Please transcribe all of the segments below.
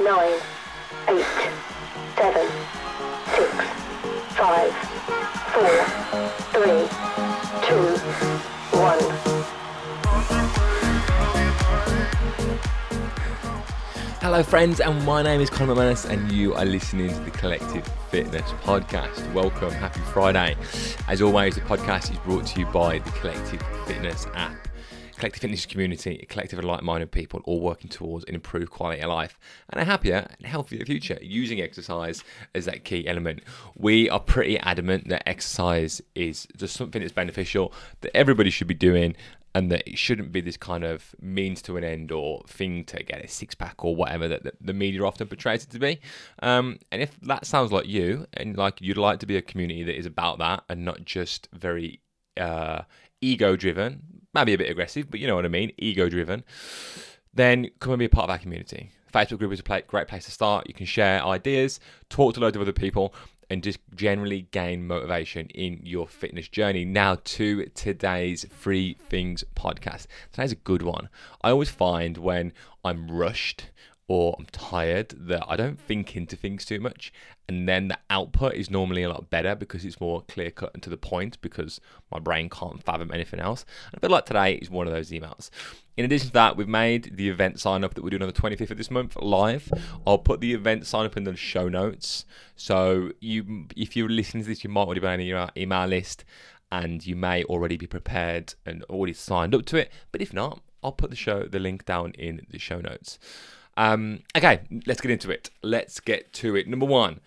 nine, eight, seven, six, five, four, three, two, one. Hello, friends, and my name is Conor McManus, and you are listening to the Collective Fitness Podcast. Welcome, happy Friday. As always, the podcast is brought to you by the Collective Fitness app. Collective Fitness community, a collective of like minded people all working towards an improved quality of life and a happier and healthier future using exercise as that key element. We are pretty adamant that exercise is just something that's beneficial, that everybody should be doing, and that it shouldn't be this kind of means to an end or thing to get a six pack or whatever that the media often portrays it to be. Um, and if that sounds like you, and like you'd like to be a community that is about that and not just very uh, ego driven, maybe a bit aggressive, but you know what I mean, ego driven, then come and be a part of our community. Facebook group is a great place to start. You can share ideas, talk to loads of other people, and just generally gain motivation in your fitness journey. Now, to today's Free Things podcast. Today's a good one. I always find when I'm rushed or I'm tired that I don't think into things too much. And then the output is normally a lot better because it's more clear cut and to the point because my brain can't fathom anything else. And I feel like today is one of those emails. In addition to that, we've made the event sign up that we're doing on the 25th of this month live. I'll put the event sign up in the show notes. So you, if you're listening to this, you might already be on your email list and you may already be prepared and already signed up to it. But if not, I'll put the show the link down in the show notes. Um, okay, let's get into it. Let's get to it. Number one,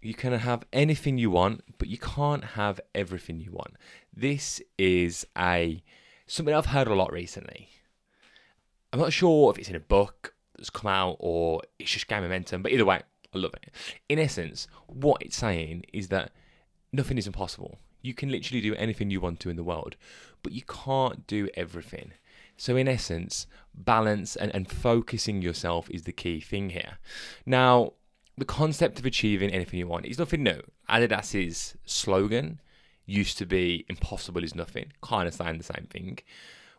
you can have anything you want, but you can't have everything you want. This is a something I've heard a lot recently. I'm not sure if it's in a book that's come out or it's just game momentum, but either way, I love it. In essence, what it's saying is that nothing is impossible. You can literally do anything you want to in the world, but you can't do everything. So, in essence, balance and, and focusing yourself is the key thing here. Now, the concept of achieving anything you want is nothing new. Adidas's slogan used to be impossible is nothing, kind of saying the same thing,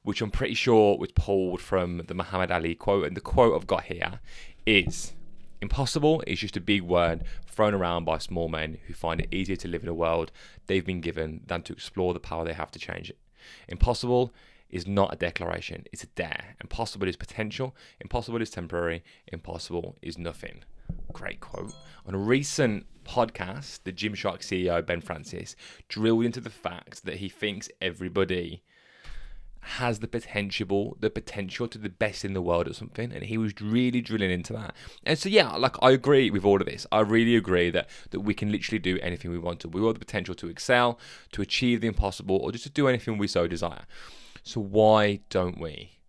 which I'm pretty sure was pulled from the Muhammad Ali quote. And the quote I've got here is impossible is just a big word thrown around by small men who find it easier to live in a world they've been given than to explore the power they have to change it. Impossible is not a declaration, it's a dare. Impossible is potential, impossible is temporary, impossible is nothing. Great quote. On a recent podcast, the Gymshark CEO, Ben Francis, drilled into the fact that he thinks everybody has the potential the potential to the best in the world at something and he was really drilling into that and so yeah like i agree with all of this i really agree that that we can literally do anything we want to we all have the potential to excel to achieve the impossible or just to do anything we so desire so why don't we?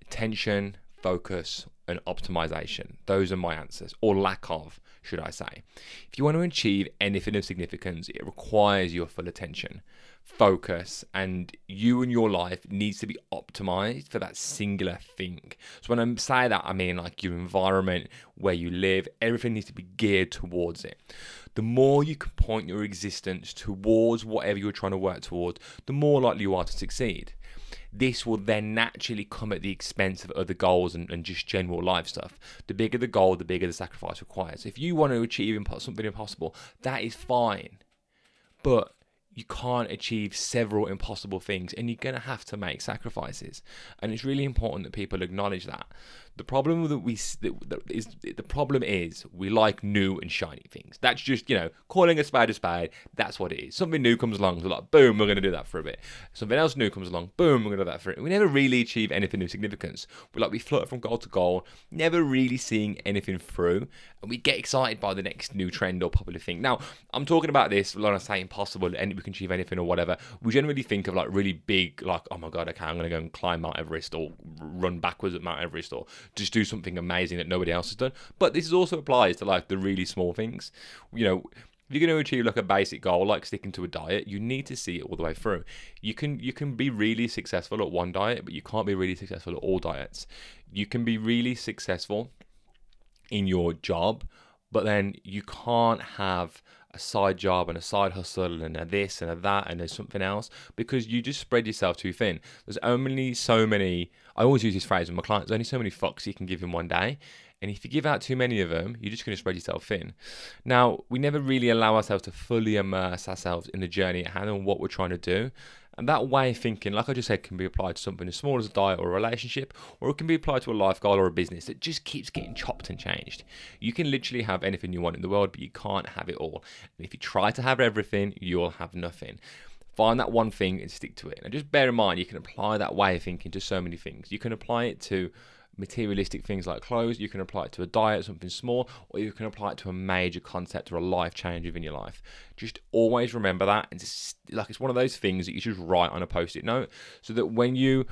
Attention, focus, and optimization. Those are my answers, or lack of, should I say. If you want to achieve anything of significance, it requires your full attention, focus, and you and your life needs to be optimized for that singular thing. So when I say that, I mean like your environment, where you live, everything needs to be geared towards it. The more you can point your existence towards whatever you're trying to work towards, the more likely you are to succeed this will then naturally come at the expense of other goals and, and just general life stuff. The bigger the goal, the bigger the sacrifice required. So if you want to achieve something impossible, that is fine. But you can't achieve several impossible things and you're going to have to make sacrifices. And it's really important that people acknowledge that. The problem that we is the problem is we like new and shiny things. That's just you know calling a spade a spade. That's what it is. Something new comes along, we're like boom, we're going to do that for a bit. Something else new comes along, boom, we're going to do that for it. We never really achieve anything of significance. We like we flutter from goal to goal, never really seeing anything through, and we get excited by the next new trend or popular thing. Now I'm talking about this when I say impossible and we can achieve anything or whatever. We generally think of like really big, like oh my god, okay, I'm going to go and climb Mount Everest or run backwards at Mount Everest or just do something amazing that nobody else has done. But this also applies to like the really small things. You know, if you're going to achieve like a basic goal like sticking to a diet you need to see it all the way through you can you can be really successful at one diet but you can't be really successful at all diets you can be really successful in your job but then you can't have a side job and a side hustle and a this and a that and there's something else because you just spread yourself too thin. There's only so many. I always use this phrase with my clients. There's only so many fucks you can give in one day. And if you give out too many of them, you're just going to spread yourself thin. Now, we never really allow ourselves to fully immerse ourselves in the journey at hand and what we're trying to do. And that way of thinking, like I just said, can be applied to something as small as a diet or a relationship, or it can be applied to a life goal or a business that just keeps getting chopped and changed. You can literally have anything you want in the world, but you can't have it all. And if you try to have everything, you'll have nothing. Find that one thing and stick to it. And just bear in mind, you can apply that way of thinking to so many things. You can apply it to materialistic things like clothes, you can apply it to a diet, something small, or you can apply it to a major concept or a life change within your life. Just always remember that. And just, like it's one of those things that you should write on a post it note so that when you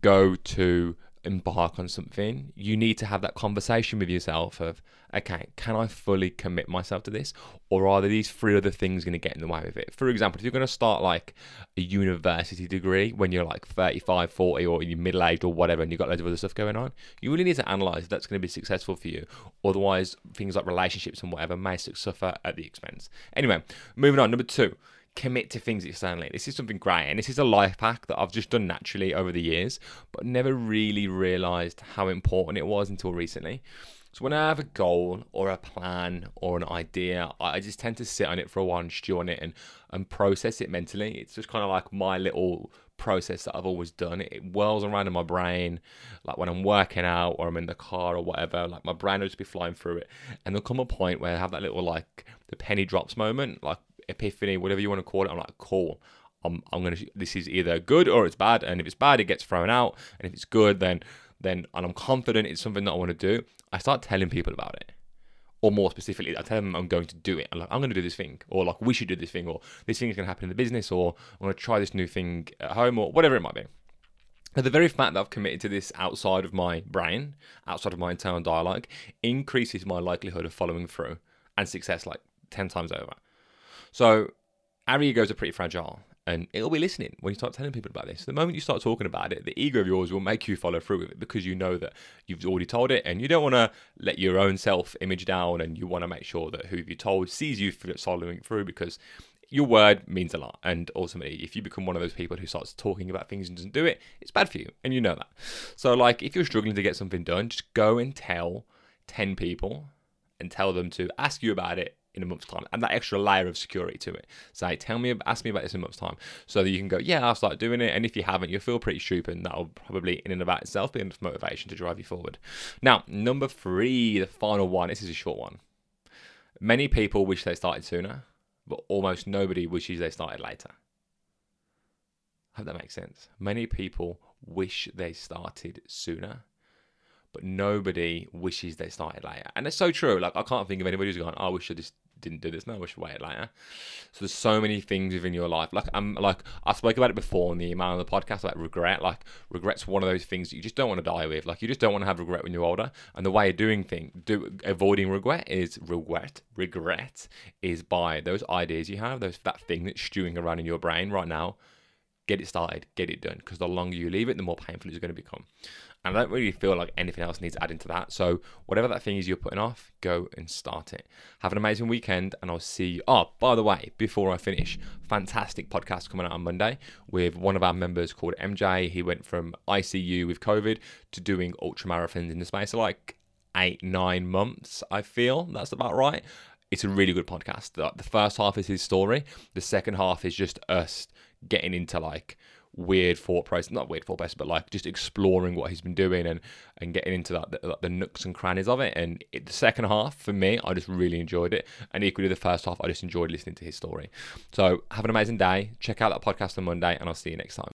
go to embark on something, you need to have that conversation with yourself of, okay, can I fully commit myself to this? Or are there these three other things going to get in the way of it? For example, if you're going to start like a university degree when you're like 35, 40, or you're middle aged or whatever, and you've got loads of other stuff going on, you really need to analyze if that's going to be successful for you. Otherwise, things like relationships and whatever may suffer at the expense. Anyway, moving on. Number two commit to things externally. This is something great, and this is a life hack that I've just done naturally over the years, but never really realized how important it was until recently. So when I have a goal or a plan or an idea, I just tend to sit on it for a while and stew on it and, and process it mentally. It's just kind of like my little process that I've always done. It whirls around in my brain, like when I'm working out or I'm in the car or whatever. Like my brain will just be flying through it, and there'll come a point where I have that little like the penny drops moment, like epiphany, whatever you want to call it. I'm like, cool. I'm, I'm gonna. This is either good or it's bad, and if it's bad, it gets thrown out, and if it's good, then then and I'm confident it's something that I want to do. I start telling people about it, or more specifically, I tell them I'm going to do it. I'm like, I'm to do this thing, or like we should do this thing, or this thing is to happen in the business, or I'm to try this new thing at home, or whatever it might be. But the very fact that I've committed to this outside of my brain, outside of my internal dialogue, increases my likelihood of following through and success like 10 times over. So our egos are pretty fragile and it'll be listening when you start telling people about this. The moment you start talking about it, the ego of yours will make you follow through with it because you know that you've already told it and you don't want to let your own self image down and you want to make sure that who you told sees you following through because your word means a lot. And ultimately, if you become one of those people who starts talking about things and doesn't do it, it's bad for you. And you know that. So, like, if you're struggling to get something done, just go and tell 10 people and tell them to ask you about it in a month's time and that extra layer of security to it. Say tell me ask me about this in a month's time. So that you can go yeah i'll start doing it and if you haven't you'll feel pretty stupid and that'll probably in and about itself be enough motivation to drive you forward. Now number three the final one this is a short one. Many people wish they started sooner but almost nobody wishes they started later. I hope that makes sense. Many people wish they started sooner but nobody wishes they started later. And it's so true. Like I can't think of anybody who's oh, I wish I just didn't do this. No, I wish wait later. So there's so many things within your life. Like I'm like I spoke about it before in the email on the podcast about regret. Like regret's one of those things that you just don't want to die with. Like you just don't want to have regret when you're older. And the way of doing things, do avoiding regret is regret. Regret is by those ideas you have, those that thing that's stewing around in your brain right now. Get it started, get it done. Because the longer you leave it, the more painful it's going to become. And I don't really feel like anything else needs adding to that. So whatever that thing is you're putting off, go and start it. Have an amazing weekend, and I'll see you. Oh, by the way, before I finish, fantastic podcast coming out on Monday with one of our members called MJ. He went from ICU with COVID to doing ultra marathons in the space of like eight, nine months. I feel that's about right. It's a really good podcast. The, the first half is his story. The second half is just us getting into like weird thought process, not weird thought process, but like just exploring what he's been doing and and getting into that the, the nooks and crannies of it. And it, the second half for me, I just really enjoyed it, and equally the first half, I just enjoyed listening to his story. So have an amazing day. Check out that podcast on Monday, and I'll see you next time.